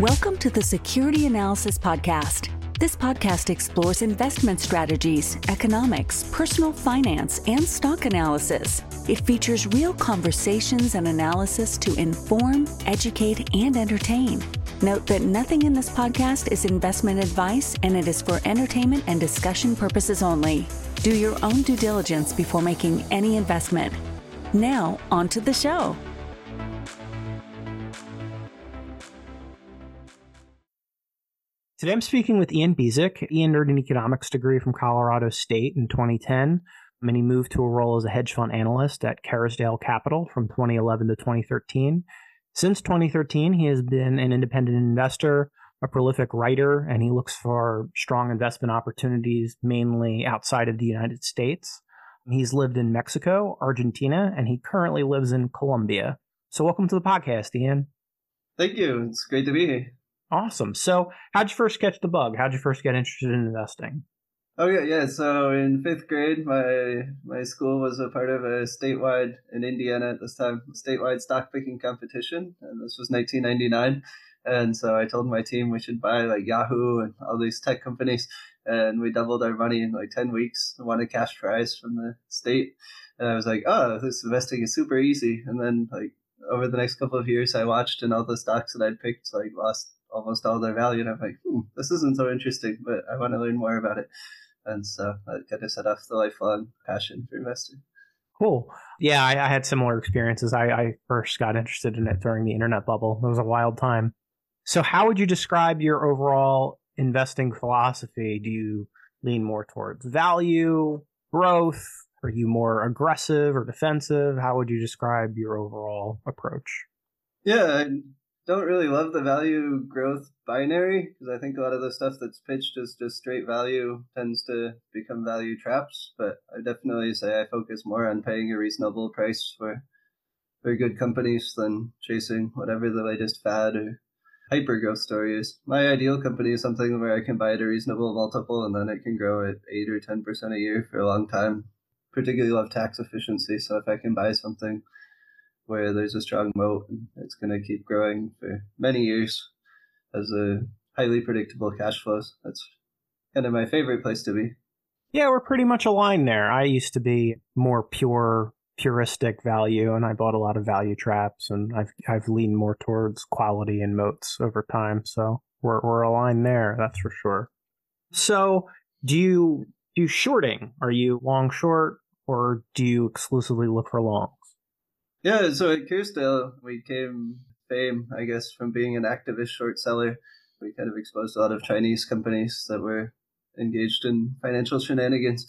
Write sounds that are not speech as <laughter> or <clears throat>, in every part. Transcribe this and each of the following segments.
Welcome to the Security Analysis Podcast. This podcast explores investment strategies, economics, personal finance, and stock analysis. It features real conversations and analysis to inform, educate, and entertain. Note that nothing in this podcast is investment advice and it is for entertainment and discussion purposes only. Do your own due diligence before making any investment. Now, on to the show. Today I'm speaking with Ian Bezek. Ian earned an economics degree from Colorado State in 2010, and he moved to a role as a hedge fund analyst at Kerrisdale Capital from 2011 to 2013. Since 2013, he has been an independent investor, a prolific writer, and he looks for strong investment opportunities mainly outside of the United States. He's lived in Mexico, Argentina, and he currently lives in Colombia. So, welcome to the podcast, Ian. Thank you. It's great to be here. Awesome. So, how'd you first catch the bug? How'd you first get interested in investing? Oh yeah, yeah. So in fifth grade, my my school was a part of a statewide in Indiana at this time, statewide stock picking competition, and this was 1999. And so I told my team we should buy like Yahoo and all these tech companies, and we doubled our money in like 10 weeks. won a cash prize from the state, and I was like, oh, this investing is super easy. And then like over the next couple of years, I watched, and all the stocks that I'd picked like lost almost all their value. And I'm like, hmm, this isn't so interesting, but I want to learn more about it. And so that kind of set off the lifelong passion for investing. Cool. Yeah, I, I had similar experiences. I, I first got interested in it during the internet bubble. It was a wild time. So, how would you describe your overall investing philosophy? Do you lean more towards value, growth? Are you more aggressive or defensive? How would you describe your overall approach? Yeah, don't really love the value growth binary because I think a lot of the stuff that's pitched as just straight value tends to become value traps. But I definitely say I focus more on paying a reasonable price for very good companies than chasing whatever the latest fad or hyper growth story is. My ideal company is something where I can buy at a reasonable multiple and then it can grow at eight or ten percent a year for a long time. Particularly love tax efficiency, so if I can buy something where there's a strong moat and it's going to keep growing for many years as a highly predictable cash flows. That's kind of my favorite place to be. Yeah, we're pretty much aligned there. I used to be more pure puristic value and I bought a lot of value traps and I've I've leaned more towards quality and moats over time. So we're we're aligned there, that's for sure. So do you do shorting? Are you long short or do you exclusively look for long? Yeah, so at Kerrisdale, we came fame, I guess, from being an activist short seller. We kind of exposed a lot of Chinese companies that were engaged in financial shenanigans.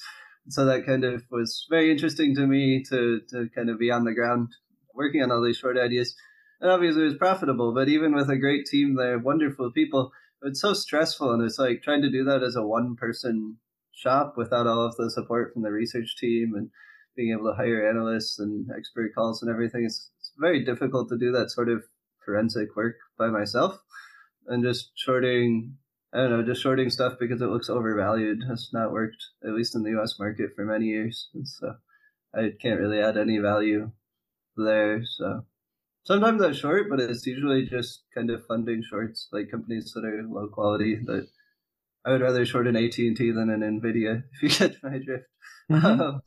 So that kind of was very interesting to me to, to kind of be on the ground working on all these short ideas. And obviously it was profitable, but even with a great team there, wonderful people, it's so stressful. And it's like trying to do that as a one person shop without all of the support from the research team and being able to hire analysts and expert calls and everything. It's, it's very difficult to do that sort of forensic work by myself. And just shorting, I don't know, just shorting stuff because it looks overvalued has not worked, at least in the US market, for many years. And so I can't really add any value there. So sometimes I short, but it's usually just kind of funding shorts, like companies that are low quality that I would rather short an AT and T than an Nvidia. <laughs> If you get my drift, mm-hmm. um,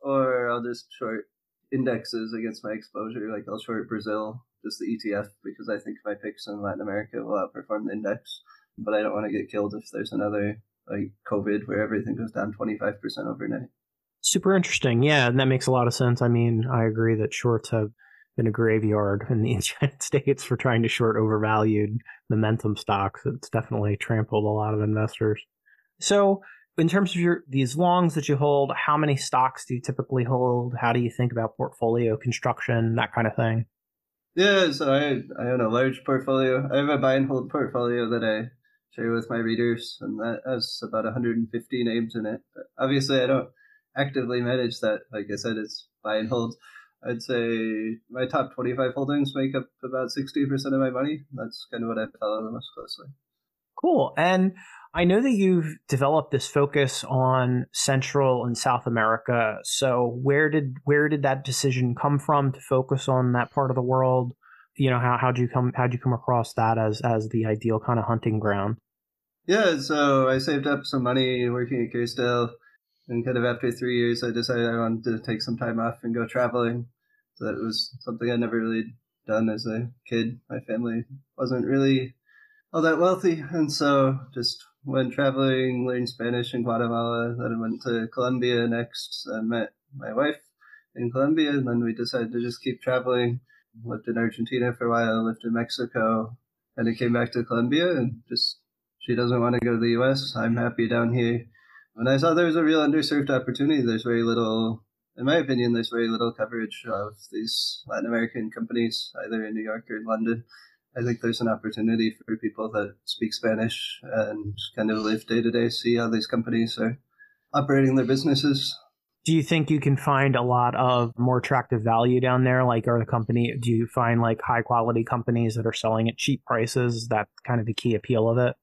or I'll just short indexes against my exposure. Like I'll short Brazil, just the ETF, because I think my picks in Latin America will outperform the index. But I don't want to get killed if there's another like COVID where everything goes down 25% overnight. Super interesting. Yeah, and that makes a lot of sense. I mean, I agree that shorts have been a graveyard in the <laughs> United States for trying to short overvalued momentum stocks. It's definitely trampled a lot of investors. So, in terms of your these longs that you hold, how many stocks do you typically hold? How do you think about portfolio construction, that kind of thing? Yeah, so I I own a large portfolio. I have a buy and hold portfolio that I share with my readers, and that has about 150 names in it. But obviously, I don't actively manage that. Like I said, it's buy and hold. I'd say my top 25 holdings make up about 60% of my money. That's kind of what I follow the most closely. Cool. And I know that you've developed this focus on Central and South America. So where did where did that decision come from to focus on that part of the world? you know, how how'd you come how'd you come across that as as the ideal kind of hunting ground? Yeah, so I saved up some money working at Kerrisdale, and kind of after three years, I decided I wanted to take some time off and go traveling. So that was something I'd never really done as a kid. My family wasn't really all that wealthy, and so just went traveling, learned Spanish in Guatemala. Then went to Colombia next and met my wife in Colombia, and then we decided to just keep traveling. Lived in Argentina for a while, lived in Mexico, and I came back to Colombia and just she doesn't want to go to the US. I'm happy down here. When I saw there was a real underserved opportunity, there's very little in my opinion, there's very little coverage of these Latin American companies, either in New York or in London. I think there's an opportunity for people that speak Spanish and kind of live day to day, see how these companies are operating their businesses. Do you think you can find a lot of more attractive value down there? Like, are the company, do you find like high quality companies that are selling at cheap prices? Is that kind of the key appeal of it?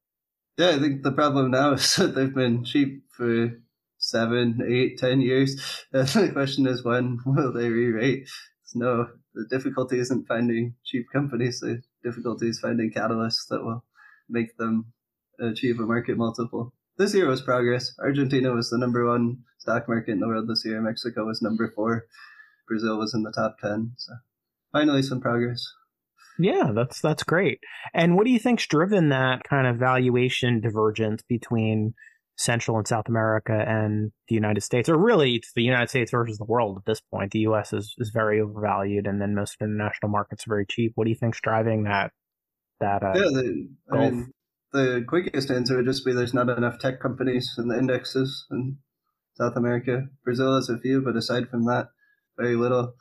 Yeah, I think the problem now <laughs> is that they've been cheap for seven, eight, ten years. And <laughs> the question is when will they re-rate? No, the difficulty isn't finding cheap companies. Difficulty is finding catalysts that will make them achieve a market multiple. This year was progress. Argentina was the number one stock market in the world this year. Mexico was number four. Brazil was in the top ten. So finally, some progress. Yeah, that's that's great. And what do you think's driven that kind of valuation divergence between Central and South America and the United States, or really it's the United States versus the world at this point. The U.S. is, is very overvalued, and then most international markets are very cheap. What do you think's driving that? That uh, yeah, the, I mean, the quickest answer would just be there's not enough tech companies in the indexes in South America. Brazil has a few, but aside from that, very little.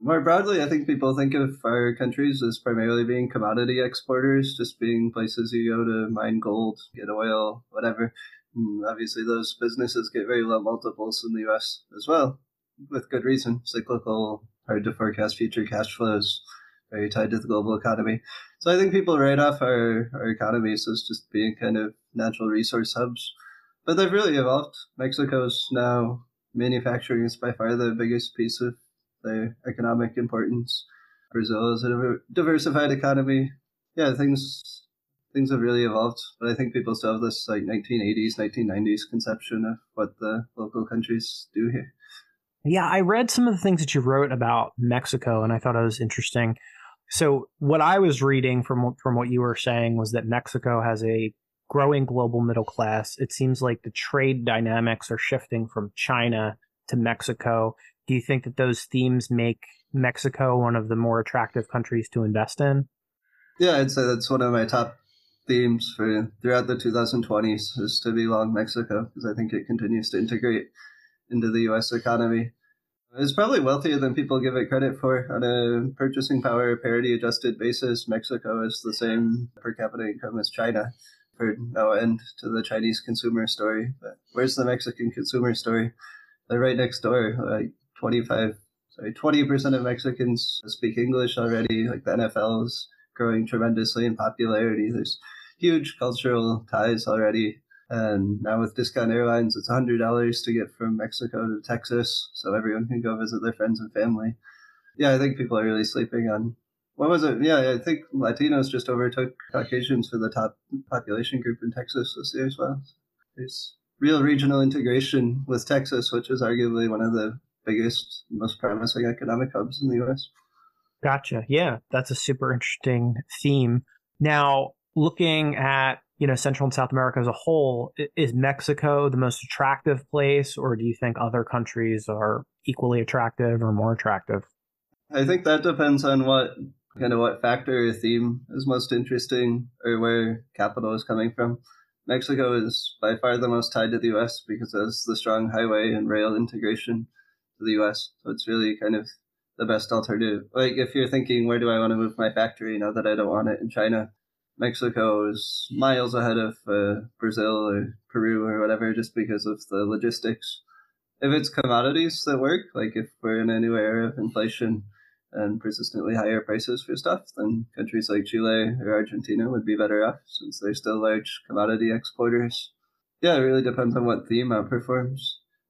More broadly, I think people think of our countries as primarily being commodity exporters, just being places you go to mine gold, get oil, whatever. And obviously, those businesses get very low multiples in the US as well, with good reason. Cyclical, hard to forecast future cash flows, very tied to the global economy. So I think people write off our, our economies as just being kind of natural resource hubs. But they've really evolved. Mexico's now manufacturing is by far the biggest piece of their economic importance. Brazil is a diversified economy. Yeah, things things have really evolved, but I think people still have this like 1980s, 1990s conception of what the local countries do here. Yeah, I read some of the things that you wrote about Mexico, and I thought it was interesting. So, what I was reading from from what you were saying was that Mexico has a growing global middle class. It seems like the trade dynamics are shifting from China to Mexico. Do you think that those themes make Mexico one of the more attractive countries to invest in? Yeah, I'd say that's one of my top themes for throughout the 2020s is to be long Mexico because I think it continues to integrate into the U.S. economy. It's probably wealthier than people give it credit for. On a purchasing power parity adjusted basis, Mexico is the same per capita income as China. For no end to the Chinese consumer story. But where's the Mexican consumer story? They're right next door. Like 25, sorry, 20% of Mexicans speak English already. Like the NFL is growing tremendously in popularity. There's huge cultural ties already. And now with discount airlines, it's $100 to get from Mexico to Texas, so everyone can go visit their friends and family. Yeah, I think people are really sleeping on. What was it? Yeah, I think Latinos just overtook Caucasians for the top population group in Texas this year as well. There's real regional integration with Texas, which is arguably one of the biggest, most promising economic hubs in the U.S. Gotcha. Yeah, that's a super interesting theme. Now, looking at you know Central and South America as a whole, is Mexico the most attractive place, or do you think other countries are equally attractive or more attractive? I think that depends on what kind of what factor or theme is most interesting, or where capital is coming from. Mexico is by far the most tied to the U.S. because has the strong highway and rail integration to the U.S. So it's really kind of the best alternative. Like if you're thinking, where do I want to move my factory now that I don't want it in China? Mexico is miles ahead of uh, Brazil or Peru or whatever, just because of the logistics. If it's commodities that work, like if we're in a new era of inflation and persistently higher prices for stuff, then countries like Chile or Argentina would be better off since they're still large commodity exporters. Yeah, it really depends on what theme outperforms.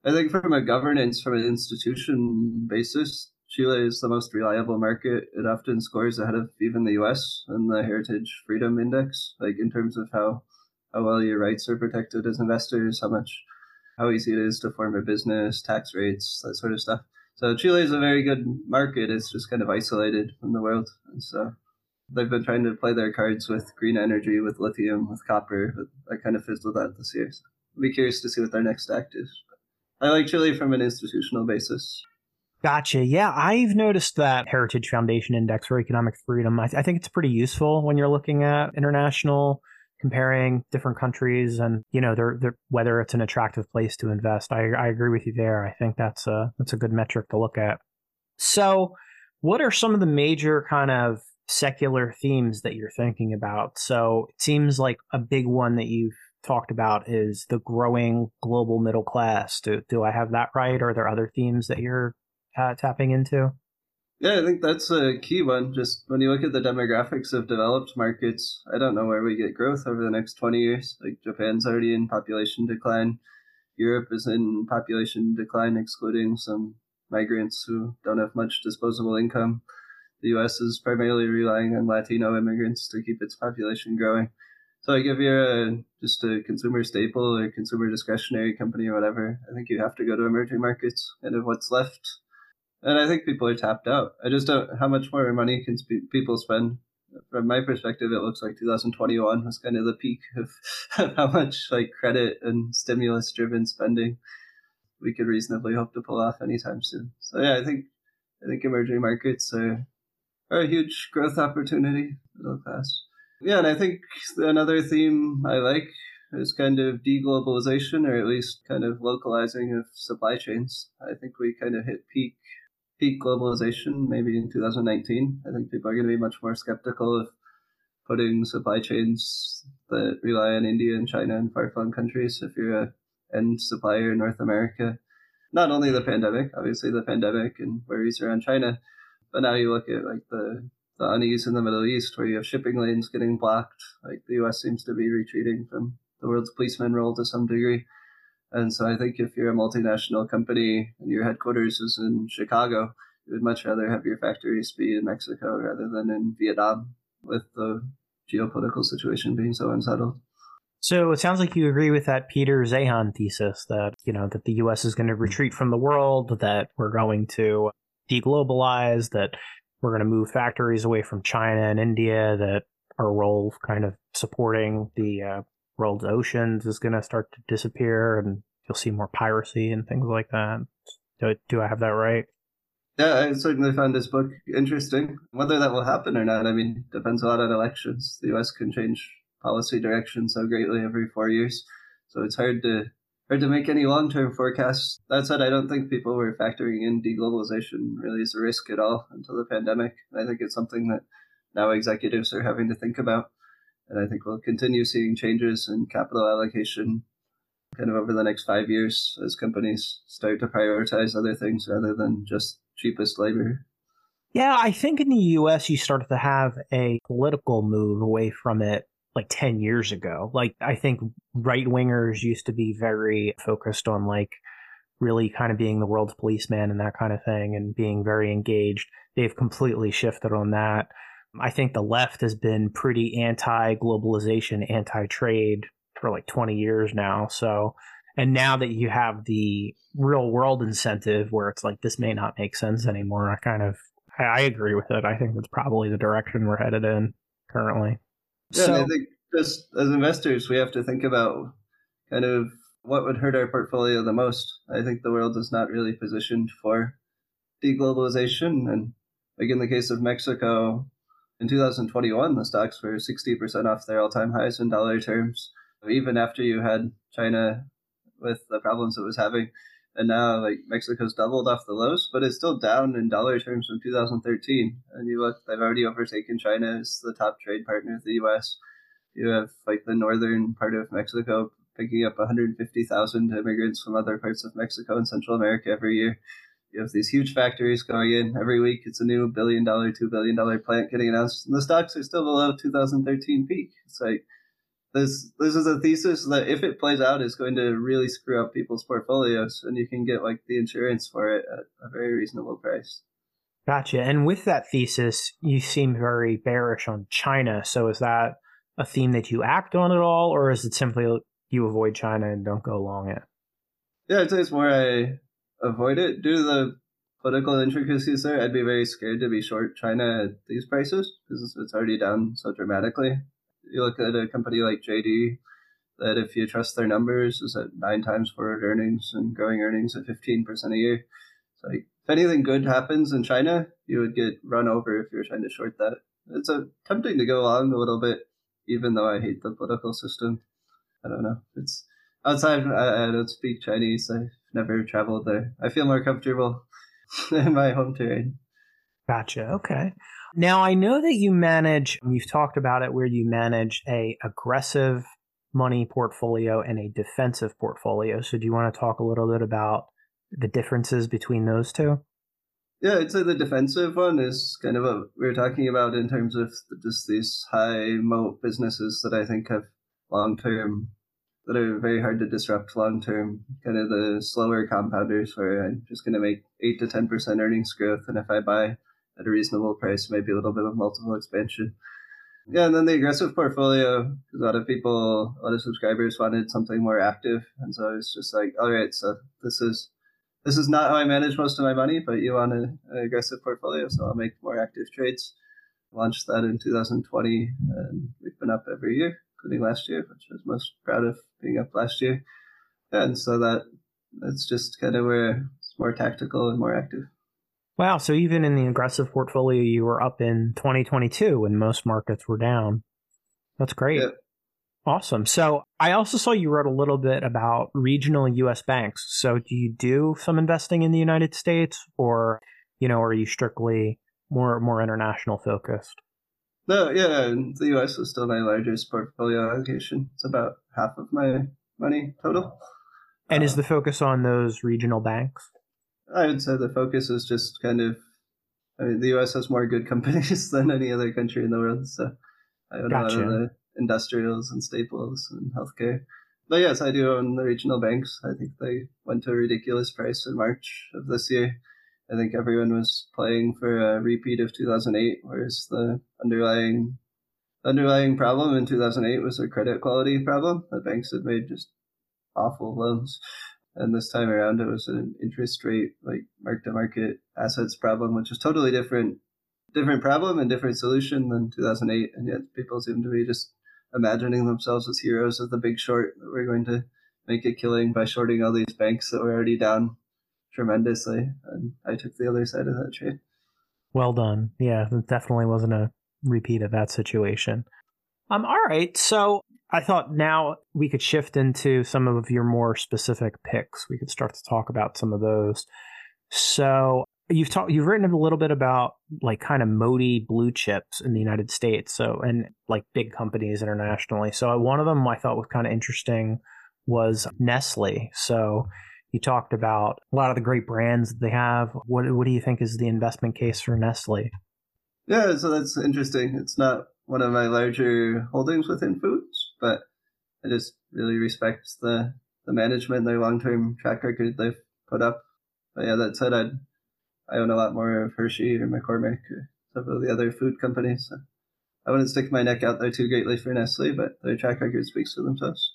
I think from a governance, from an institution basis, Chile is the most reliable market. It often scores ahead of even the US in the Heritage Freedom Index, like in terms of how, how well your rights are protected as investors, how much how easy it is to form a business, tax rates, that sort of stuff. So Chile is a very good market. It's just kind of isolated from the world. And so they've been trying to play their cards with green energy, with lithium, with copper, but that kind of fizzled out this year. So I'll be curious to see what their next act is. I like Chile from an institutional basis. Gotcha. Yeah, I've noticed that Heritage Foundation Index for Economic Freedom. I, th- I think it's pretty useful when you're looking at international comparing different countries and you know they're, they're, whether it's an attractive place to invest. I, I agree with you there. I think that's a that's a good metric to look at. So, what are some of the major kind of secular themes that you're thinking about? So, it seems like a big one that you've talked about is the growing global middle class. Do do I have that right? Are there other themes that you're uh, tapping into? Yeah, I think that's a key one. Just when you look at the demographics of developed markets, I don't know where we get growth over the next 20 years. Like Japan's already in population decline. Europe is in population decline, excluding some migrants who don't have much disposable income. The US is primarily relying on Latino immigrants to keep its population growing. So, like, if you're a, just a consumer staple or consumer discretionary company or whatever, I think you have to go to emerging markets. And if what's left and I think people are tapped out. I just don't. How much more money can sp- people spend? From my perspective, it looks like 2021 was kind of the peak of, <laughs> how much like credit and stimulus-driven spending we could reasonably hope to pull off anytime soon. So yeah, I think I think emerging markets are are a huge growth opportunity middle class. Yeah, and I think another theme I like is kind of deglobalization, or at least kind of localizing of supply chains. I think we kind of hit peak peak globalization maybe in 2019. I think people are going to be much more skeptical of putting supply chains that rely on India and China and far flung countries if you're a end supplier in North America. Not only the pandemic, obviously the pandemic and worries around China, but now you look at like the the unease in the Middle East where you have shipping lanes getting blocked. Like the US seems to be retreating from the world's policeman role to some degree. And so I think if you're a multinational company and your headquarters is in Chicago, you would much rather have your factories be in Mexico rather than in Vietnam with the geopolitical situation being so unsettled. So it sounds like you agree with that Peter Zeihan thesis that, you know, that the US is going to retreat from the world, that we're going to deglobalize, that we're going to move factories away from China and India, that our role kind of supporting the uh, world's oceans is going to start to disappear and you'll see more piracy and things like that. Do, do I have that right? Yeah, I certainly found this book interesting. Whether that will happen or not, I mean, depends a lot on elections. The U.S. can change policy direction so greatly every four years, so it's hard to hard to make any long term forecasts. That said, I don't think people were factoring in deglobalization really as a risk at all until the pandemic. I think it's something that now executives are having to think about. And I think we'll continue seeing changes in capital allocation kind of over the next five years as companies start to prioritize other things rather than just cheapest labor. Yeah, I think in the US you started to have a political move away from it like 10 years ago. Like, I think right wingers used to be very focused on like really kind of being the world's policeman and that kind of thing and being very engaged. They've completely shifted on that. I think the left has been pretty anti globalization, anti trade for like 20 years now. So, and now that you have the real world incentive where it's like, this may not make sense anymore, I kind of, I, I agree with it. I think that's probably the direction we're headed in currently. Yeah, so, I think just as investors, we have to think about kind of what would hurt our portfolio the most. I think the world is not really positioned for deglobalization. And like in the case of Mexico, in 2021, the stocks were 60% off their all time highs in dollar terms, even after you had China with the problems it was having. And now, like, Mexico's doubled off the lows, but it's still down in dollar terms from 2013. And you look, they've already overtaken China as the top trade partner of the U.S. You have, like, the northern part of Mexico picking up 150,000 immigrants from other parts of Mexico and Central America every year you have these huge factories going in every week. It's a new billion dollar, two billion dollar plant getting announced, and the stocks are still below 2013 peak. It's like this. This is a thesis that, if it plays out, is going to really screw up people's portfolios, and you can get like the insurance for it at a very reasonable price. Gotcha. And with that thesis, you seem very bearish on China. So is that a theme that you act on at all, or is it simply you avoid China and don't go along it? Yeah, I'd it's more I avoid it due to the political intricacies there. I'd be very scared to be short China at these prices because it's already down so dramatically. You look at a company like JD, that if you trust their numbers, is at nine times forward earnings and growing earnings at 15% a year. So if anything good happens in China, you would get run over if you're trying to short that. It's a, tempting to go along a little bit, even though I hate the political system. I don't know. It's outside. I, I don't speak Chinese. I've never traveled there. I feel more comfortable <laughs> in my home terrain. Gotcha. Okay. Now I know that you manage. You've talked about it, where you manage a aggressive money portfolio and a defensive portfolio. So, do you want to talk a little bit about the differences between those two? Yeah, I'd say the defensive one is kind of what we are talking about in terms of just these high moat businesses that I think have long term, that are very hard to disrupt long term. Kind of the slower compounders where I'm just going to make 8 to 10% earnings growth. And if I buy at a reasonable price, maybe a little bit of multiple expansion. Yeah, and then the aggressive portfolio, because a lot of people, a lot of subscribers wanted something more active, and so it's just like, all right, so this is this is not how I manage most of my money, but you want an, an aggressive portfolio, so I'll make more active trades. Launched that in 2020, and we've been up every year, including last year, which I was most proud of being up last year. And so that that's just kind of where it's more tactical and more active. Wow. So even in the aggressive portfolio, you were up in 2022 when most markets were down. That's great. Yeah. Awesome. So I also saw you wrote a little bit about regional U.S. banks. So do you do some investing in the United States, or you know, are you strictly more more international focused? No, yeah, the U.S. is still my largest portfolio allocation. It's about half of my money total. And uh, is the focus on those regional banks? I would say the focus is just kind of. I mean, the U.S. has more good <laughs> companies than any other country in the world, so I own gotcha. a lot of the industrials and staples and healthcare. But yes, I do own the regional banks. I think they went to a ridiculous price in March of this year. I think everyone was playing for a repeat of 2008, whereas the underlying underlying problem in 2008 was a credit quality problem. The banks had made just awful loans. And this time around, it was an interest rate, like mark to market assets problem, which is totally different, different problem and different solution than 2008. And yet people seem to be just imagining themselves as heroes of the big short that we're going to make a killing by shorting all these banks that were already down tremendously. And I took the other side of that trade. Well done. Yeah, it definitely wasn't a repeat of that situation. Um, all right. So I thought now we could shift into some of your more specific picks. We could start to talk about some of those. So you've talked, you've written a little bit about like kind of moaty blue chips in the United States. So and like big companies internationally. So one of them I thought was kind of interesting was Nestle. So you talked about a lot of the great brands that they have. What what do you think is the investment case for Nestle? Yeah, so that's interesting. It's not one of my larger holdings within foods, but I just really respect the the management, their long term track record they've put up. But yeah, that said, I'd I own a lot more of Hershey or McCormick or several of the other food companies. So I wouldn't stick my neck out there too greatly for Nestle, but their track record speaks for themselves.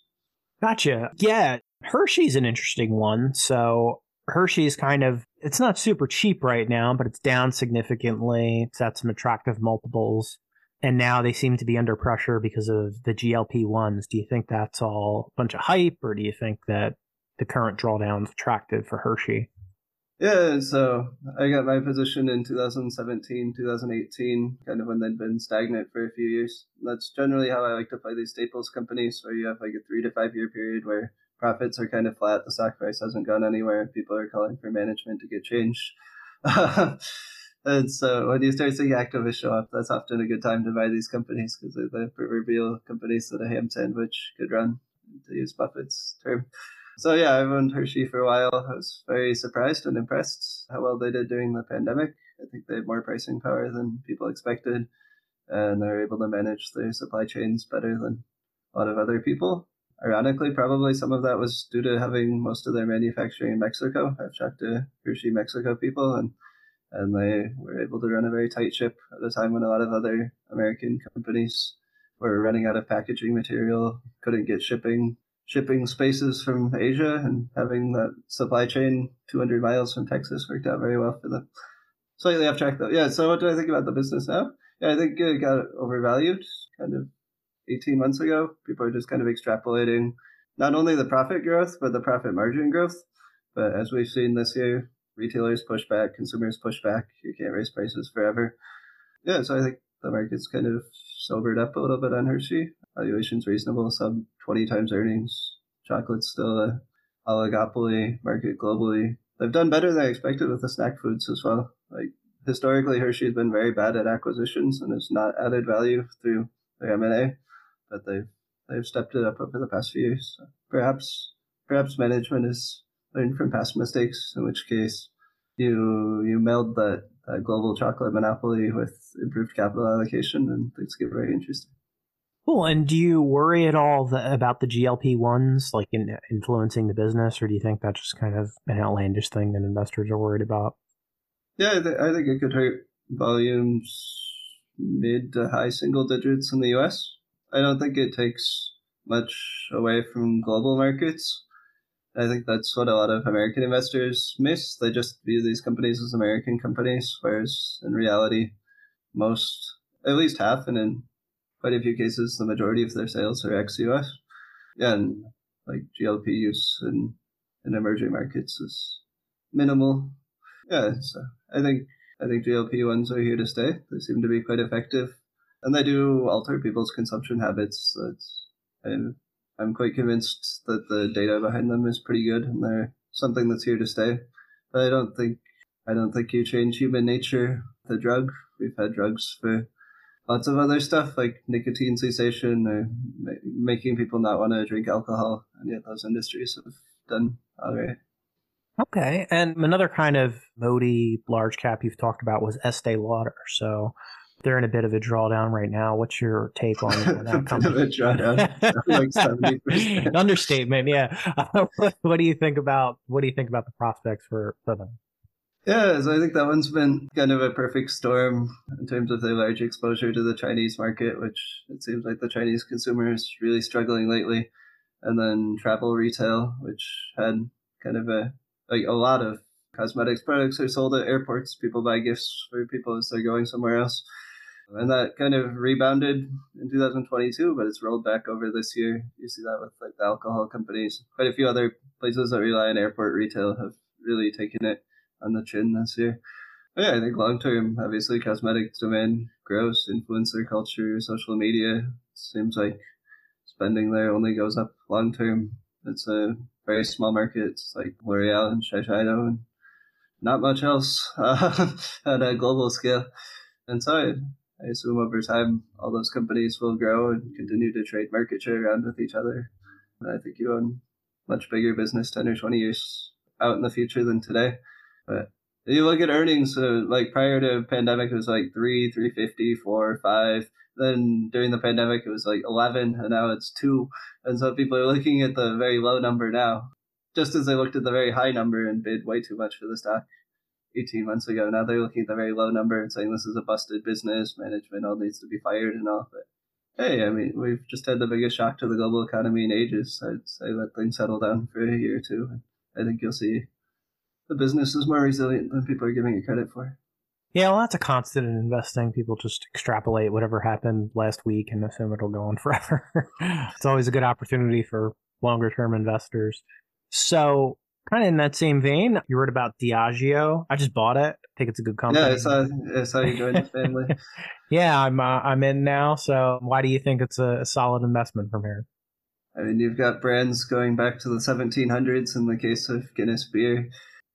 Gotcha. Yeah, Hershey's an interesting one. So Hershey's kind of it's not super cheap right now, but it's down significantly. It's at some attractive multiples. And now they seem to be under pressure because of the GLP ones. Do you think that's all a bunch of hype, or do you think that the current drawdown is attractive for Hershey? Yeah, so I got my position in 2017, 2018, kind of when they'd been stagnant for a few years. That's generally how I like to play these staples companies, where you have like a three to five year period where profits are kind of flat, the stock price hasn't gone anywhere, people are calling for management to get changed. <laughs> and so when you start seeing activists show up, that's often a good time to buy these companies because they're the proverbial companies that a ham sandwich could run, to use Buffett's term. So yeah, I've owned Hershey for a while. I was very surprised and impressed how well they did during the pandemic. I think they had more pricing power than people expected, and they're able to manage their supply chains better than a lot of other people. Ironically, probably some of that was due to having most of their manufacturing in Mexico. I've talked to Hershey Mexico people, and and they were able to run a very tight ship at a time when a lot of other American companies were running out of packaging material, couldn't get shipping shipping spaces from Asia, and having that supply chain 200 miles from Texas worked out very well for them. Slightly off track though. Yeah. So what do I think about the business now? Yeah, I think it got overvalued kind of 18 months ago. People are just kind of extrapolating not only the profit growth, but the profit margin growth. But as we've seen this year, retailers push back, consumers push back. You can't raise prices forever. Yeah, so I think the market's kind of sobered up a little bit on Hershey. Valuation's reasonable, sub 20 times earnings. Chocolate's still a oligopoly market globally. They've done better than I expected with the snack foods as well. Like historically, Hershey's been very bad at acquisitions and has not added value through their M and A, but they've they've stepped it up over the past few years. So perhaps perhaps management has learned from past mistakes, in which case you you meld that, that global chocolate monopoly with improved capital allocation, and things get very interesting. Cool. And do you worry at all the, about the GLP ones, like in influencing the business, or do you think that's just kind of an outlandish thing that investors are worried about? Yeah, I, th- I think it could hurt volumes mid to high single digits in the U.S. I don't think it takes much away from global markets. I think that's what a lot of American investors miss. They just view these companies as American companies, whereas in reality, most, at least half, and in quite a few cases, the majority of their sales are ex-US. Yeah, and like GLP use in, in emerging markets is minimal. Yeah, so I think I think GLP ones are here to stay. They seem to be quite effective, and they do alter people's consumption habits. That's I'm, I'm quite convinced that the data behind them is pretty good, and they're something that's here to stay. But I don't think I don't think you change human nature with a drug. We've had drugs for lots of other stuff like nicotine cessation or ma- making people not want to drink alcohol, and yet those industries have done all right. Okay, and another kind of moaty large cap you've talked about was Estee Lauder. So they're in a bit of a drawdown right now. What's your take on that <laughs> company? bit of a drawdown, like. <laughs> Understatement, yeah. <laughs> what do you think about what do you think about the prospects for, for them? Yeah, so I think that one's been kind of a perfect storm in terms of their large exposure to the Chinese market, which it seems like the Chinese consumer is really struggling lately. And then travel retail, which had kind of a like a lot of cosmetics products are sold at airports. People buy gifts for people as they're going somewhere else. And that kind of rebounded in 2022, but it's rolled back over this year. You see that with like the alcohol companies. Quite a few other places that rely on airport retail have really taken it on the chin this year. But yeah, I think long term, obviously, cosmetic demand grows, influencer culture, social media. seems like spending there only goes up long term. It's a very small markets like L'Oreal and Shiseido and not much else <laughs> uh, at a global scale. And so I, assume over time all those companies will grow and continue to trade market share around with each other. And I think you own much bigger business 10 or 20 years out in the future than today. But you look at earnings, so like prior to pandemic, it was like three, 350, four, five. Then during the pandemic, it was like 11, and now it's two. And so people are looking at the very low number now, just as they looked at the very high number and bid way too much for the stock 18 months ago. Now they're looking at the very low number and saying this is a busted business, management all needs to be fired and all. But hey, I mean, we've just had the biggest shock to the global economy in ages. I'd say let things settle down for a year or two. I think you'll see the business is more resilient than people are giving it credit for. Yeah, well, that's a constant in investing. People just extrapolate whatever happened last week and assume it'll go on <laughs> forever. it's always a good opportunity for longer term investors. So, kind of in that same vein, you heard about Diageo. I just bought it. I think it's a good company. Yeah, it's how, you join the family. <laughs> yeah, I'm uh, I'm in now. So, why do you think it's a, a solid investment from here? I mean, you've got brands going back to the 1700s in the case of Guinness beer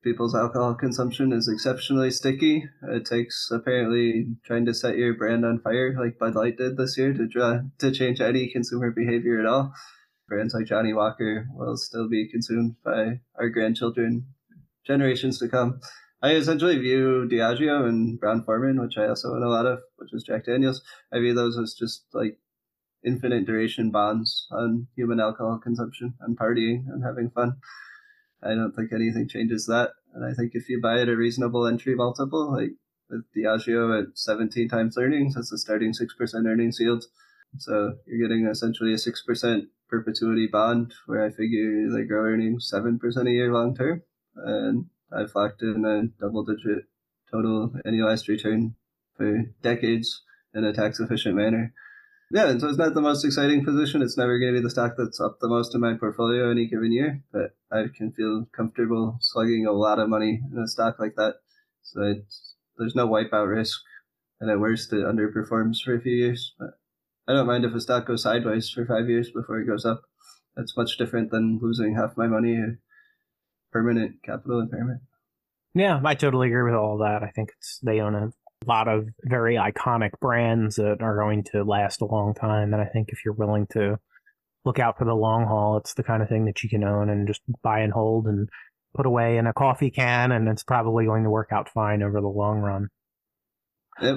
people's alcohol consumption is exceptionally sticky. It takes apparently trying to set your brand on fire, like Bud Light did this year, to try to change any consumer behavior at all. Brands like Johnnie Walker will still be consumed by our grandchildren, generations to come. I essentially view Diageo and Brown Forman, which I also own a lot of, which is Jack Daniels. I view those as just like infinite duration bonds on human alcohol consumption and partying and having fun. I don't think anything changes that. And I think if you buy at a reasonable entry multiple, like with Diageo at 17 times earnings, that's a starting 6% earnings yield. So you're getting essentially a 6% perpetuity bond where I figure they grow earnings 7% a year long term. And I've locked in a double digit total annualized return for decades in a tax efficient manner. Yeah, and so it's not the most exciting position. It's never going to be the stock that's up the most in my portfolio any given year, but I can feel comfortable slugging a lot of money in a stock like that. So there's no wipeout risk, and at worst, it underperforms for a few years. But I don't mind if a stock goes sideways for five years before it goes up. That's much different than losing half my money or permanent capital impairment. Yeah, I totally agree with all that. I think it's they own a lot of very iconic brands that are going to last a long time. And I think if you're willing to look out for the long haul, it's the kind of thing that you can own and just buy and hold and put away in a coffee can, and it's probably going to work out fine over the long run. Yep.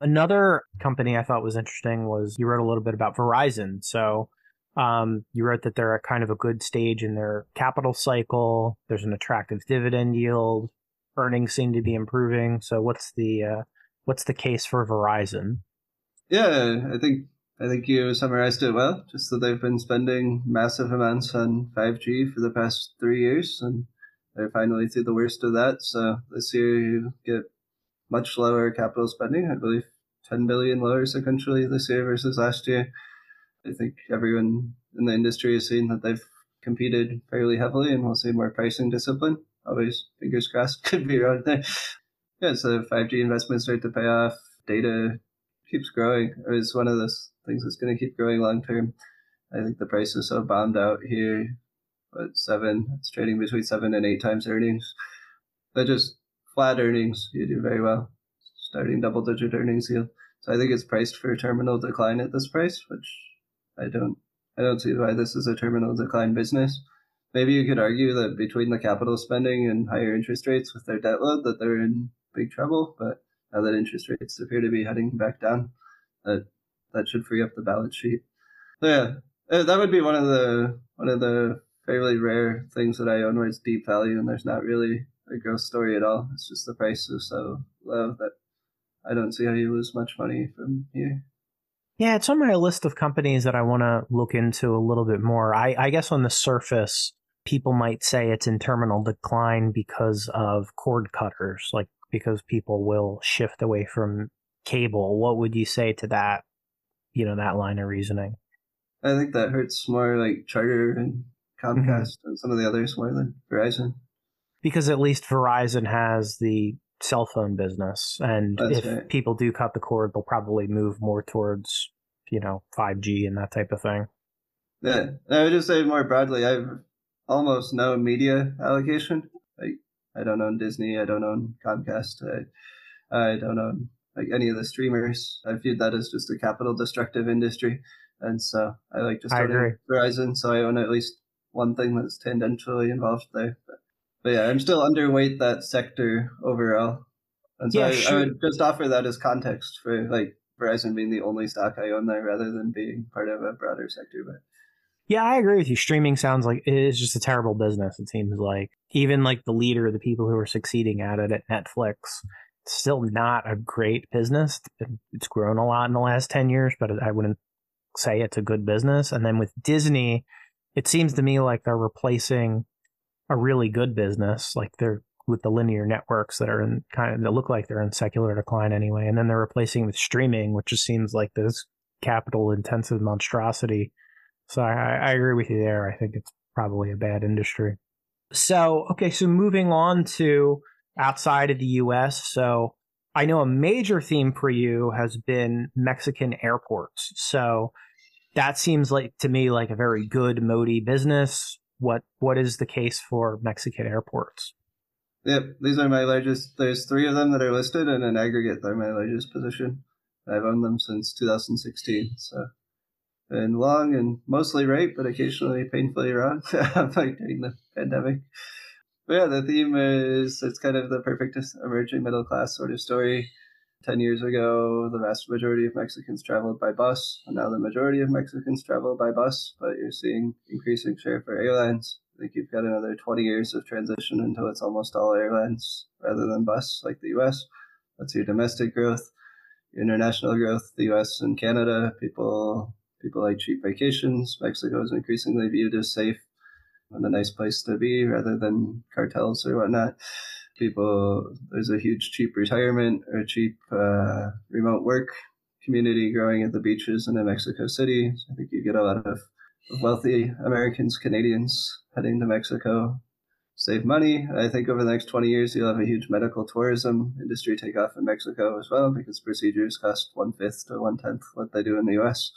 Another company I thought was interesting was you wrote a little bit about Verizon. So um, you wrote that they're at kind of a good stage in their capital cycle. There's an attractive dividend yield earnings seem to be improving. So what's the uh, what's the case for Verizon? Yeah, I think I think you summarized it well. Just that they've been spending massive amounts on 5G for the past three years, and they're finally through the worst of that. So this year you get much lower capital spending. I believe 10 billion lower sequentially this year versus last year. I think everyone in the industry has seen that they've competed fairly heavily, and we'll see more pricing discipline always fingers crossed <laughs> could be around there. Yeah, so 5G investments start to pay off. Data keeps growing. It's one of those things that's going to keep growing long term. I think the price is so bombed out here. But seven, it's trading between seven and eight times earnings. But just flat earnings, you do very well. Starting double digit earnings yield. So I think it's priced for a terminal decline at this price, which I don't I don't see why this is a terminal decline business maybe you could argue that between the capital spending and higher interest rates with their debt load that they're in big trouble. But now that interest rates appear to be heading back down, that that should free up the balance sheet. So yeah, uh, that would be one of the one of the fairly rare things that I own where it's deep value and there's not really a growth story at all. It's just the price is so low that I don't see how you lose much money from here. Yeah, it's on my list of companies that I want to look into a little bit more. I, I guess on the surface, people might say it's in terminal decline because of cord cutters, like because people will shift away from cable. What would you say to that, you know, that line of reasoning? I think that hurts more like Charter and Comcast mm-hmm. and some of the others more than Verizon. Because at least Verizon has the cell phone business. And That's if right. people do cut the cord, they'll probably move more towards, you know, 5G and that type of thing. Yeah. I would just say more broadly, I've almost no media allocation. Like I don't own Disney, I don't own Comcast, I, I don't own like any of the streamers. I view that as just a capital destructive industry, and so I like just owning Verizon. So I own at least one thing that's tangentially involved there. But, but yeah, I'm still underweight that sector overall, and so yeah, I, sure. I would just offer that as context for like Verizon being the only stock I own there, rather than being part of a broader sector. But yeah, I agree with you. Streaming sounds like it is just a terrible business. It seems like even like the leader, the people who are succeeding at it at Netflix, it's still not a great business. It's grown a lot in the last ten years, but I wouldn't say it's a good business. And then with Disney, it seems to me like they're replacing a really good business, like they're with the linear networks that are in kind of that look like they're in secular decline anyway, and then they're replacing with streaming, which just seems like this capital intensive monstrosity so I, I agree with you there. I think it's probably a bad industry. So, okay, so moving on to outside of the US. So I know a major theme for you has been Mexican airports. So that seems like to me like a very good moaty business. What what is the case for Mexican airports? Yep, these are my largest. There's three of them that are listed, and in aggregate, they're my largest position. I've owned them since 2016. So and long and mostly right, but occasionally painfully wrong, <laughs> like during the pandemic. But yeah, the theme is it's kind of the perfect emerging middle class sort of story. Ten years ago, the vast majority of Mexicans traveled by bus, and now the majority of Mexicans travel by bus. But you're seeing increasing share for airlines, I think you've got another 20 years of transition until it's almost all airlines rather than bus like the US. That's your domestic growth. Your international growth, the US and Canada, people people like cheap vacations. Mexico is increasingly viewed as safe and a nice place to be rather than cartels or whatnot. People, there's a huge cheap retirement or cheap uh, remote work community growing at the beaches and in Mexico City. I think you get a lot of wealthy Americans, Canadians heading to Mexico, save money. I think over the next 20 years, you'll have a huge medical tourism industry take off in Mexico as well because procedures cost one fifth to one tenth what they do in the US.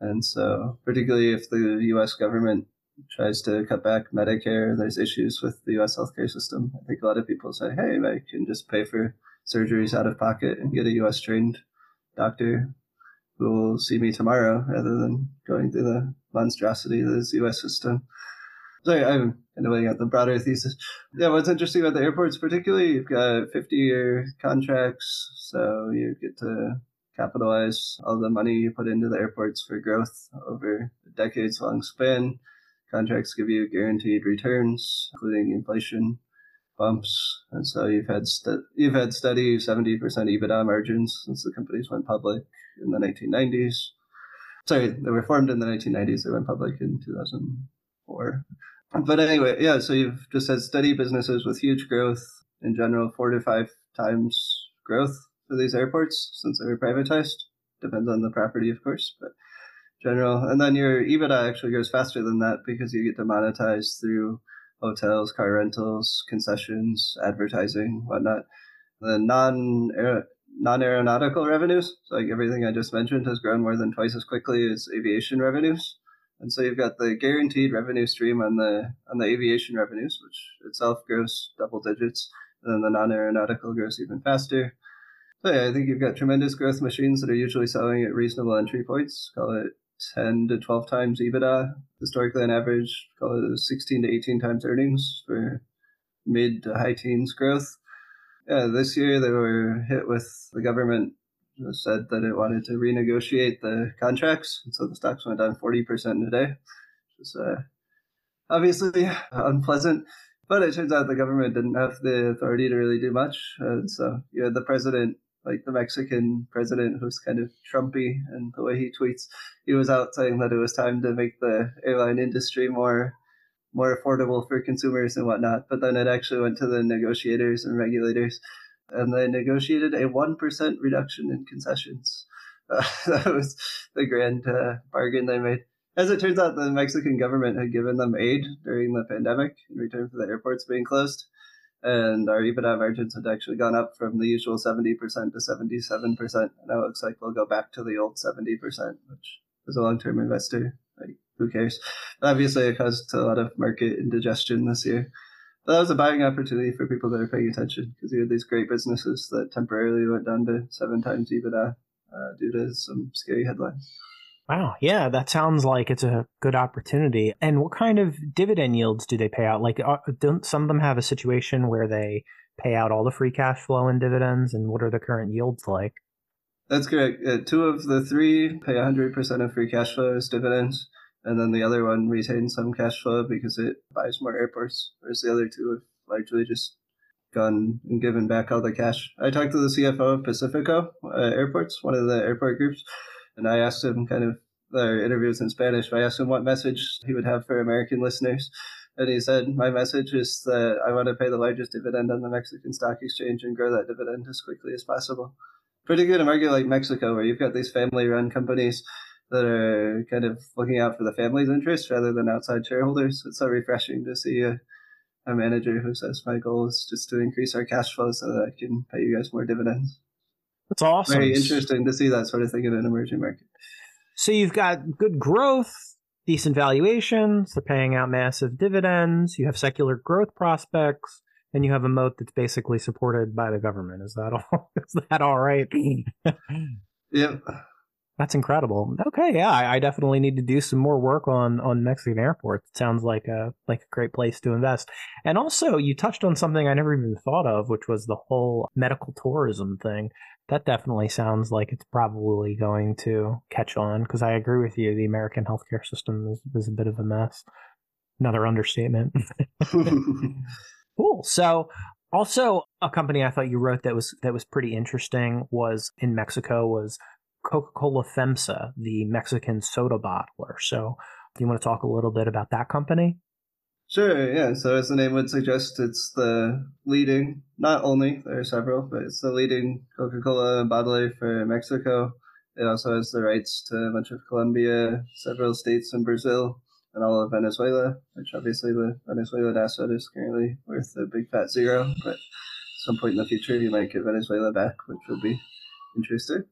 And so, particularly if the US government tries to cut back Medicare, there's issues with the US healthcare system. I think a lot of people say, hey, I can just pay for surgeries out of pocket and get a US trained doctor who will see me tomorrow rather than going through the monstrosity of the US system. Sorry, I'm kind of laying the broader thesis. Yeah, what's interesting about the airports, particularly, you've got 50 year contracts, so you get to capitalize all the money you put into the airports for growth over a decades long span. Contracts give you guaranteed returns, including inflation bumps, and so you've had st- you've had steady 70% EBITDA margins since the companies went public in the 1990s. Sorry, they were formed in the 1990s. They went public in 2004. But anyway, yeah. So you've just had steady businesses with huge growth in general, four to five times growth for these airports since they were privatized. Depends on the property, of course, but general. And then your EBITDA actually goes faster than that because you get to monetize through hotels, car rentals, concessions, advertising, whatnot. The non non aeronautical revenues, so like everything I just mentioned, has grown more than twice as quickly as aviation revenues. And so you've got the guaranteed revenue stream on the on the aviation revenues, which itself grows double digits, and then the non aeronautical grows even faster. So yeah, I think you've got tremendous growth machines that are usually selling at reasonable entry points. Call it 10 to 12 times EBITDA. Historically, on average, call it 16 to 18 times earnings for mid to high teens growth. Yeah, this year they were hit with the government said that it wanted to renegotiate the contracts, and so the stocks went down 40% today, which is uh, obviously unpleasant. But it turns out the government didn't have the authority to really do much, and so you had the president like the Mexican president who's kind of Trumpy and the way he tweets, he was out saying that it was time to make the airline industry more more affordable for consumers and whatnot. But then it actually went to the negotiators and regulators, and they negotiated a one percent reduction in concessions. Uh, <laughs> that was the grand uh, bargain they made. As it turns out, the Mexican government had given them aid during the pandemic in return for the airports being closed and our EBITDA margins had actually gone up from the usual 70% to 77%. Now it looks like we'll go back to the old 70%, which as a long term investor, like, who cares? Obviously, it caused a lot of market indigestion this year. But that was a buying opportunity for people that are paying attention because you had these great businesses that temporarily went down to seven times EBITDA uh, due to some scary headlines. Wow. Yeah, that sounds like it's a good opportunity. And what kind of dividend yields do they pay out? Like, uh, don't some of them have a situation where they pay out all the free cash flow in dividends? And what are the current yields like? That's correct. Uh, two of the three pay 100% of free cash flow as dividends. And then the other one retains some cash flow because it buys more airports, whereas the other two have largely just gone and given back all the cash. I talked to the CFO of Pacifico uh, Airports, one of the airport groups and I asked him kind of the interviews in Spanish. I asked him what message he would have for American listeners. And he said, My message is that I want to pay the largest dividend on the Mexican stock exchange and grow that dividend as quickly as possible. Pretty good in a market like Mexico, where you've got these family run companies that are kind of looking out for the family's interests rather than outside shareholders. It's so refreshing to see a, a manager who says, My goal is just to increase our cash flow so that I can pay you guys more dividends. That's awesome. Very interesting to see that sort of thing in an emerging market. So you've got good growth, decent valuations, they're paying out massive dividends, you have secular growth prospects, and you have a moat that's basically supported by the government. Is that all? <laughs> Is that all right? <clears throat> yep. That's incredible. Okay, yeah, I, I, definitely need to do some more work on on Mexican airports. It sounds like a like a great place to invest. And also, you touched on something I never even thought of, which was the whole medical tourism thing that definitely sounds like it's probably going to catch on because I agree with you. The American healthcare system is, is a bit of a mess. Another understatement. <laughs> cool. So also a company I thought you wrote that was that was pretty interesting was in Mexico was Coca-Cola FEMSA, the Mexican soda bottler. So do you want to talk a little bit about that company? Sure, yeah. So as the name would suggest, it's the leading, not only, there are several, but it's the leading Coca-Cola bottler for Mexico. It also has the rights to much of Colombia, several states in Brazil, and all of Venezuela, which obviously the Venezuelan asset is currently worth a big fat zero, but at some point in the future you might get Venezuela back, which would be interesting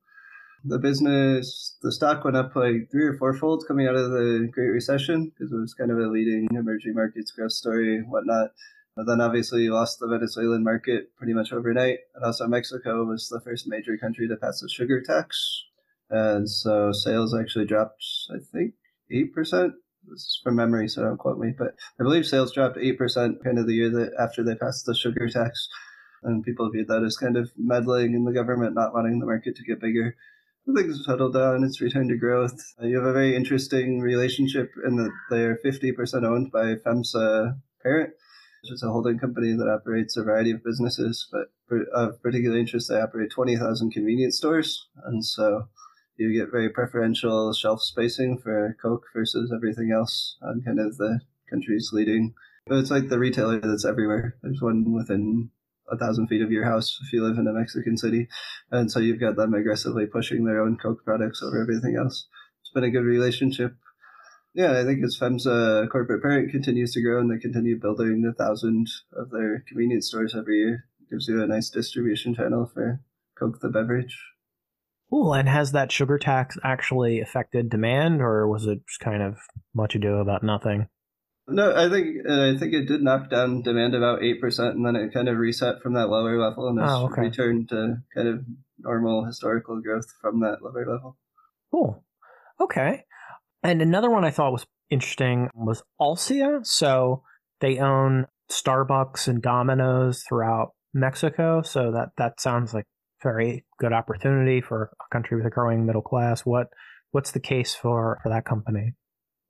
the business, the stock went up like three or four fold coming out of the Great Recession because it was kind of a leading emerging markets growth story, whatnot. But then obviously you lost the Venezuelan market pretty much overnight. And also Mexico was the first major country to pass a sugar tax. And so sales actually dropped, I think, 8%. This is from memory, so don't quote me. But I believe sales dropped 8% kind of the year that after they passed the sugar tax. And people viewed that as kind of meddling in the government, not wanting the market to get bigger things have settled down. It's returned to growth. Uh, you have a very interesting relationship in that they're 50% owned by FEMSA Parent, which is a holding company that operates a variety of businesses. But of particular interest, they operate 20,000 convenience stores. And so you get very preferential shelf spacing for Coke versus everything else on kind of the country's leading. But it's like the retailer that's everywhere. There's one within a thousand feet of your house if you live in a Mexican city. And so you've got them aggressively pushing their own Coke products over everything else. It's been a good relationship. Yeah, I think as FEMSA uh, corporate parent continues to grow and they continue building a thousand of their convenience stores every year, it gives you a nice distribution channel for Coke the beverage. Cool. And has that sugar tax actually affected demand, or was it just kind of much ado about nothing? No, I think uh, I think it did knock down demand about eight percent, and then it kind of reset from that lower level and has oh, okay. returned to kind of normal historical growth from that lower level. Cool. Okay. And another one I thought was interesting was Alsea. So they own Starbucks and Domino's throughout Mexico. So that that sounds like very good opportunity for a country with a growing middle class. What what's the case for for that company?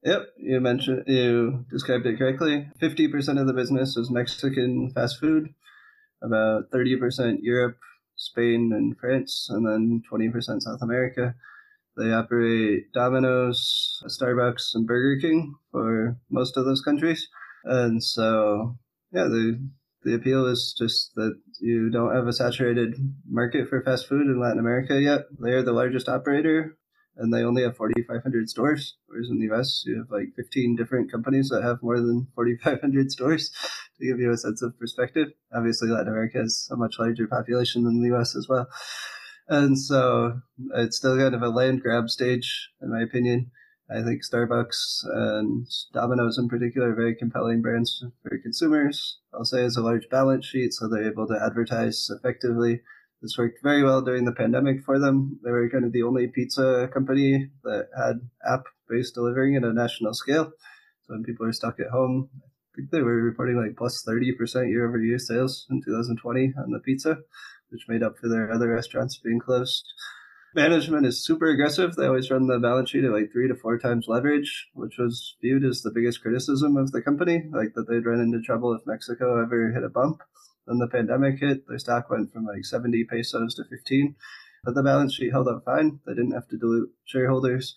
Yep, you mentioned you described it correctly. Fifty percent of the business is Mexican fast food, about thirty percent Europe, Spain, and France, and then twenty percent South America. They operate Domino's, Starbucks, and Burger King for most of those countries, and so yeah, the the appeal is just that you don't have a saturated market for fast food in Latin America yet. They are the largest operator and they only have 4,500 stores. Whereas in the US, you have like 15 different companies that have more than 4,500 stores to give you a sense of perspective. Obviously, Latin America has a much larger population than the US as well. And so it's still kind of a land grab stage, in my opinion. I think Starbucks and Domino's in particular are very compelling brands for consumers. I'll say as a large balance sheet, so they're able to advertise effectively this worked very well during the pandemic for them. They were kind of the only pizza company that had app based delivering at a national scale. So when people are stuck at home, I think they were reporting like plus 30% year over year sales in 2020 on the pizza, which made up for their other restaurants being closed. Management is super aggressive. They always run the balance sheet at like three to four times leverage, which was viewed as the biggest criticism of the company, like that they'd run into trouble if Mexico ever hit a bump. Then the pandemic hit, their stock went from like 70 pesos to 15. But the balance sheet held up fine. They didn't have to dilute shareholders.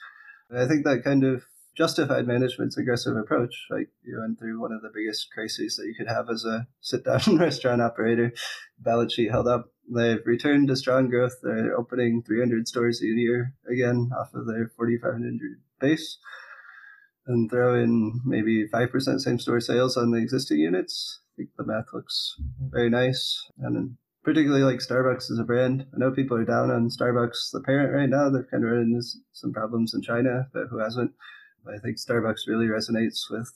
And I think that kind of justified management's aggressive approach. Like you went through one of the biggest crises that you could have as a sit down <laughs> restaurant operator. Balance sheet held up. They've returned to strong growth. They're opening 300 stores a year again off of their 4,500 base and throw in maybe 5% same store sales on the existing units I think the math looks mm-hmm. very nice. And particularly like Starbucks as a brand. I know people are down on Starbucks, the parent right now. They've kind of run into some problems in China, but who hasn't? But I think Starbucks really resonates with,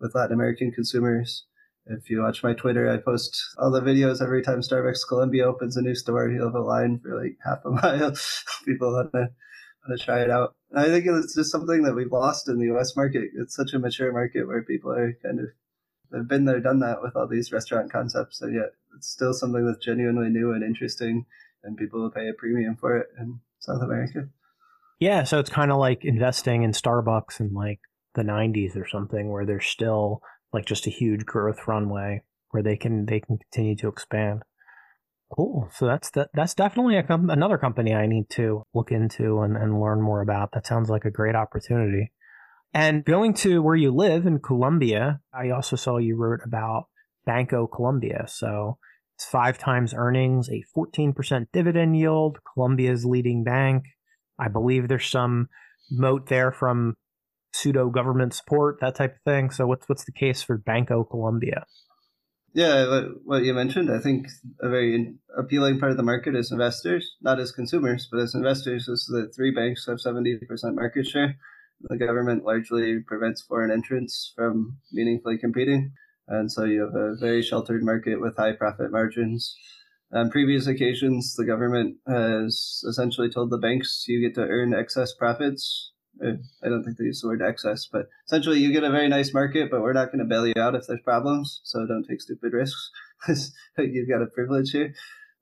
with Latin American consumers. If you watch my Twitter, I post all the videos every time Starbucks Colombia opens a new store. You'll have a line for like half a <laughs> mile. people want to to try it out. And I think it's just something that we've lost in the U.S. market. It's such a mature market where people are kind of they've been there, done that with all these restaurant concepts, and yet it's still something that's genuinely new and interesting, and people will pay a premium for it in South America. Yeah, so it's kind of like investing in Starbucks in like the 90s or something where there's still like just a huge growth runway where they can they can continue to expand. Cool. So that's that. That's definitely a com- another company I need to look into and, and learn more about. That sounds like a great opportunity. And going to where you live in Colombia, I also saw you wrote about Bancolombia. So it's five times earnings, a 14% dividend yield, Colombia's leading bank. I believe there's some moat there from pseudo government support, that type of thing. So what's what's the case for Bancolombia? Yeah, what you mentioned, I think a very appealing part of the market is investors, not as consumers, but as investors, is that three banks have 70% market share. The government largely prevents foreign entrants from meaningfully competing. And so you have a very sheltered market with high profit margins. On previous occasions, the government has essentially told the banks you get to earn excess profits I don't think they use the word excess, but essentially you get a very nice market, but we're not going to bail you out if there's problems. So don't take stupid risks. <laughs> You've got a privilege here.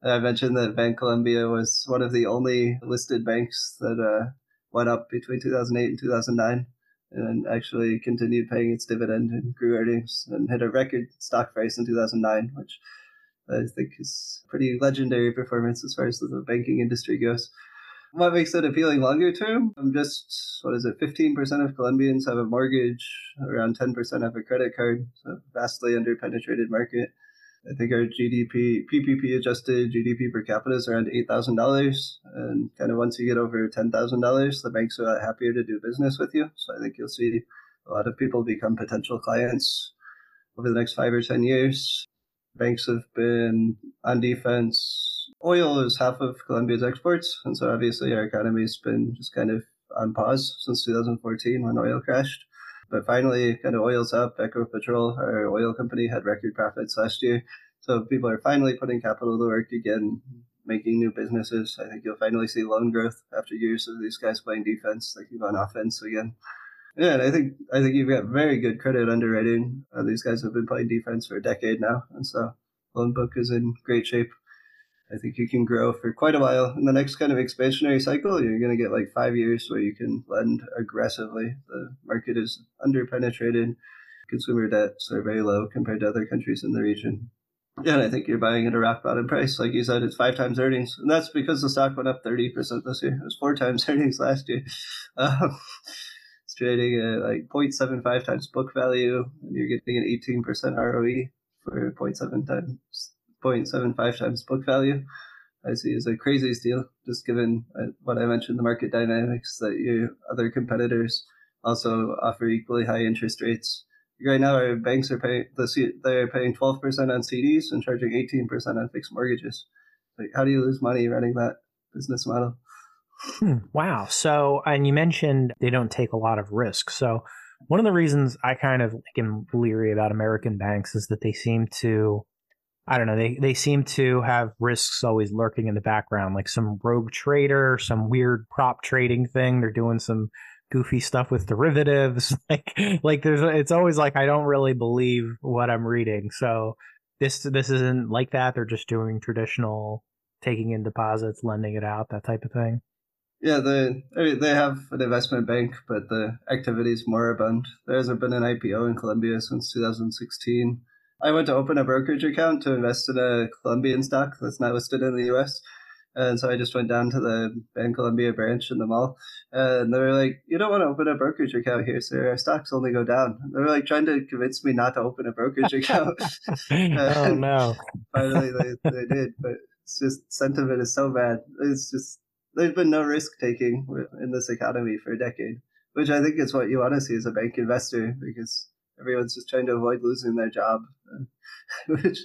I mentioned that Bancolombia was one of the only listed banks that uh, went up between 2008 and 2009 and actually continued paying its dividend and grew earnings and hit a record stock price in 2009, which I think is pretty legendary performance as far as the banking industry goes. What makes it appealing longer term? I'm just, what is it, 15% of Colombians have a mortgage, around 10% have a credit card, so vastly underpenetrated market. I think our GDP, PPP adjusted GDP per capita is around $8,000. And kind of once you get over $10,000, the banks are a lot happier to do business with you. So I think you'll see a lot of people become potential clients over the next five or 10 years. Banks have been on defense oil is half of Colombia's exports, and so obviously our economy's been just kind of on pause since 2014 when oil crashed. But finally, kind of oil's up. Ecopetrol, our oil company, had record profits last year. So people are finally putting capital to work again, making new businesses. I think you'll finally see loan growth after years of these guys playing defense. They can go on offense again. Yeah, and I think I think you've got very good credit underwriting. Uh, these guys have been playing defense for a decade now, and so loan book is in great shape. I think you can grow for quite a while. In the next kind of expansionary cycle, you're going to get like five years where you can lend aggressively. The market is underpenetrated. Consumer debts are very low compared to other countries in the region. Yeah, and I think you're buying at a rock bottom price. Like you said, it's five times earnings. And that's because the stock went up 30% this year. It was four times <laughs> earnings last year. Um, it's trading at like 0.75 times book value, and you're getting an 18% ROE for 0.7 times 0.75 times book value. I see as a crazy steal, just given uh, what I mentioned, the market dynamics that your other competitors also offer equally high interest rates. Right now, our banks are paying the they're paying 12% on CDs and charging 18% on fixed mortgages. Like, how do you lose money running that business model? Hmm, wow. So, and you mentioned they don't take a lot of risk. So, one of the reasons I kind of am leery about American banks is that they seem to I don't know. They they seem to have risks always lurking in the background, like some rogue trader, some weird prop trading thing. They're doing some goofy stuff with derivatives. <laughs> like like there's it's always like I don't really believe what I'm reading. So this this isn't like that. They're just doing traditional taking in deposits, lending it out, that type of thing. Yeah, they they have an investment bank, but the activity is moribund. There hasn't been an IPO in Colombia since 2016 I went to open a brokerage account to invest in a Colombian stock that's not listed in the US. And so I just went down to the Bank Bancolombia branch in the mall, and they were like, "You don't want to open a brokerage account here, sir. Our stocks only go down." They were like trying to convince me not to open a brokerage <laughs> account. <laughs> oh no! finally, they, they did, but it's just sentiment is so bad. It's just there's been no risk taking in this economy for a decade, which I think is what you want to see as a bank investor because everyone's just trying to avoid losing their job, <laughs> which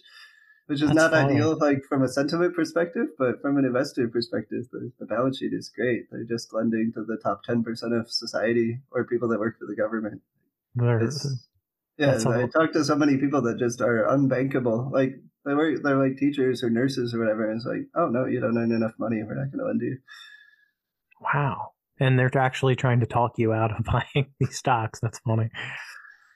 which is That's not funny. ideal, like from a sentiment perspective, but from an investor perspective, the, the balance sheet is great. They're just lending to the top ten percent of society or people that work for the government. yeah, I talked to so many people that just are unbankable. Like they work, they're like teachers or nurses or whatever. And it's like, oh no, you don't earn enough money. We're not going to lend you. Wow. And they're actually trying to talk you out of <laughs> buying these stocks. That's funny.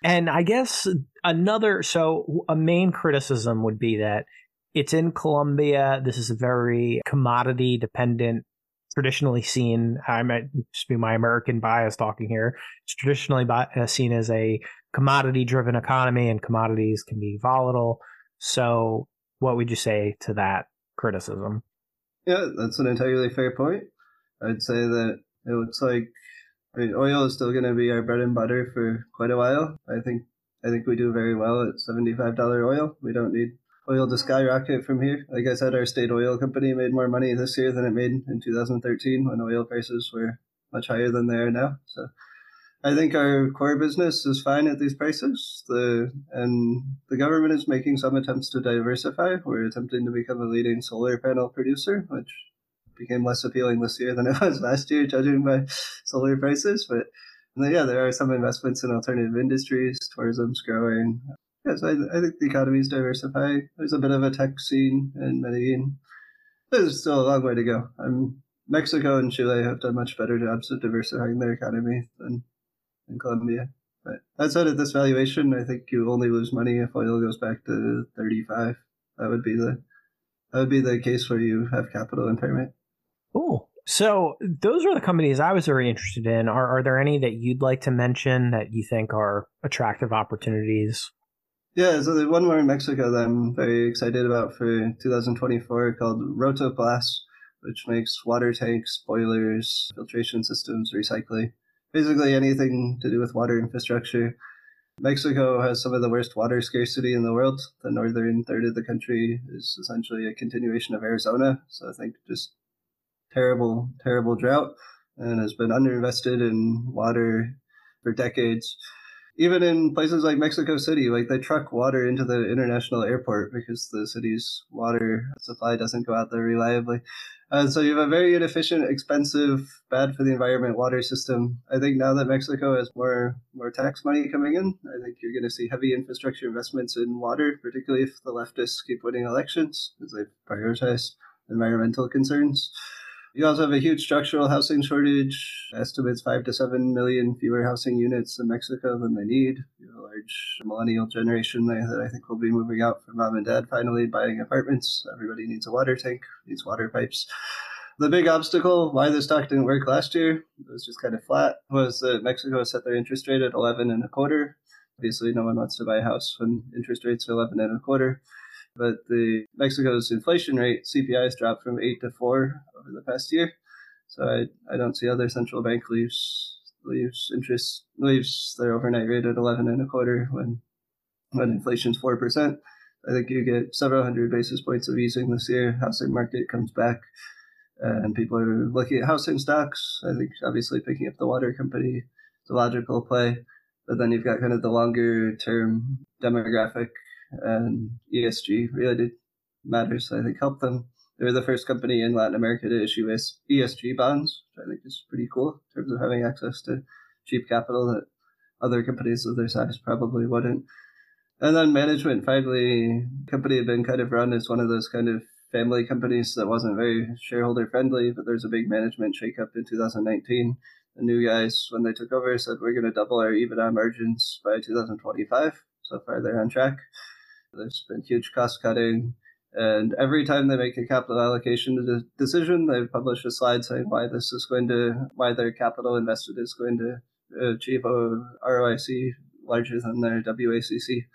And I guess another, so a main criticism would be that it's in Colombia. This is a very commodity dependent traditionally seen, I might just be my American bias talking here, it's traditionally uh, seen as a commodity driven economy and commodities can be volatile. So, what would you say to that criticism? Yeah, that's an entirely fair point. I'd say that it looks like I mean, oil is still going to be our bread and butter for quite a while. I think I think we do very well at $75 oil. We don't need oil to skyrocket from here. Like I said, our state oil company made more money this year than it made in 2013 when oil prices were much higher than they are now. So I think our core business is fine at these prices. The and the government is making some attempts to diversify. We're attempting to become a leading solar panel producer, which became less appealing this year than it <laughs> was last year, judging by solar prices. But yeah, there are some investments in alternative industries. Tourism's growing. Yes, I, I think the economy is diversifying. There's a bit of a tech scene in Medellin. There's still a long way to go. I'm, Mexico and Chile have done much better jobs of diversifying their economy than in Colombia. But outside of this valuation, I think you only lose money if oil goes back to 35. That would be the that would be the case where you have capital impairment. Cool. So those are the companies I was very interested in. Are are there any that you'd like to mention that you think are attractive opportunities? Yeah, so the one more in Mexico that I'm very excited about for 2024 called Rotoplas, which makes water tanks, boilers, filtration systems, recycling, basically anything to do with water infrastructure. Mexico has some of the worst water scarcity in the world. The northern third of the country is essentially a continuation of Arizona. So I think just terrible, terrible drought and has been underinvested in water for decades. Even in places like Mexico City, like they truck water into the international airport because the city's water supply doesn't go out there reliably. And so you have a very inefficient, expensive, bad for the environment water system. I think now that Mexico has more more tax money coming in, I think you're going to see heavy infrastructure investments in water, particularly if the leftists keep winning elections because they've prioritized environmental concerns. You also have a huge structural housing shortage. Estimates five to seven million fewer housing units in Mexico than they need. You have a large millennial generation that I think will be moving out from mom and dad finally buying apartments. Everybody needs a water tank, needs water pipes. The big obstacle why this stock didn't work last year, it was just kind of flat, was that Mexico set their interest rate at 11 and a quarter. Obviously, no one wants to buy a house when interest rates are 11 and a quarter. But the Mexico's inflation rate, CPI, has dropped from 8 to 4 over the past year. So I, I don't see other central bank leaves leaves interest leaves their overnight rate at 11 and a quarter when when inflation's 4%. I think you get several hundred basis points of easing this year. Housing market comes back, and people are looking at housing stocks. I think obviously picking up the water company is a logical play, but then you've got kind of the longer term demographic and ESG related matters. I think help them. They were the first company in Latin America to issue ESG bonds, which I think is pretty cool in terms of having access to cheap capital that other companies of their size probably wouldn't. And then management, finally, company had been kind of run as one of those kind of family companies that wasn't very shareholder friendly, but there's a big management shakeup in 2019. The new guys, when they took over, said we're going to double our EBITDA margins by 2025. So far, they're on track. There's been huge cost cutting. And every time they make a capital allocation decision, they publish a slide saying why this is going to, why their capital invested is going to achieve a ROIC larger than their WACC,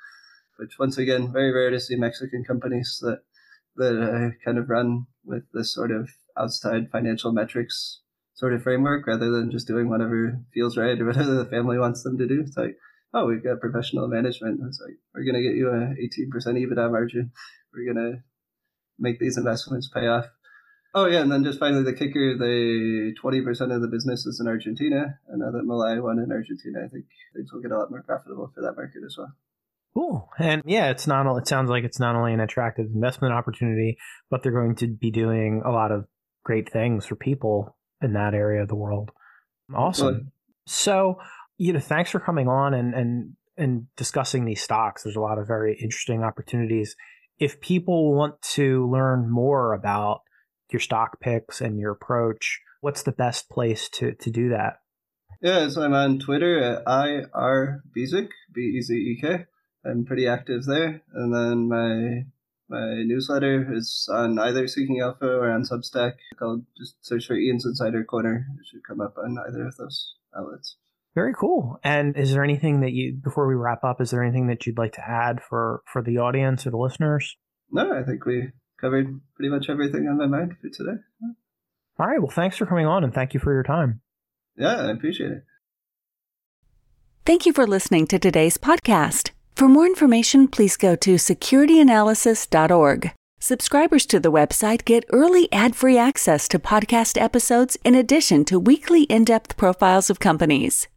which once again, very rare to see Mexican companies that that uh, kind of run with this sort of outside financial metrics sort of framework rather than just doing whatever feels right or whatever the family wants them to do. It's like oh, we've got professional management. It's like, we're going to get you a 18% EBITDA margin. We're going to make these investments pay off. Oh, yeah. And then just finally, the kicker the 20% of the business is in Argentina. And now that Milei won in Argentina, I think things will get a lot more profitable for that market as well. Cool. And yeah, it's not, it sounds like it's not only an attractive investment opportunity, but they're going to be doing a lot of great things for people in that area of the world. Awesome. Well, so, you know, thanks for coming on and and and discussing these stocks. There's a lot of very interesting opportunities. If people want to learn more about your stock picks and your approach, what's the best place to to do that? Yeah, so I'm on Twitter at IR Bezek, B E Z E K. I'm pretty active there. And then my My newsletter is on either Seeking Alpha or on Substack. Called just search for Ian's Insider Corner. It should come up on either of those outlets. Very cool. And is there anything that you, before we wrap up, is there anything that you'd like to add for for the audience or the listeners? No, I think we covered pretty much everything on my mind for today. All right. Well, thanks for coming on and thank you for your time. Yeah, I appreciate it. Thank you for listening to today's podcast. For more information, please go to securityanalysis.org. Subscribers to the website get early ad free access to podcast episodes in addition to weekly in depth profiles of companies.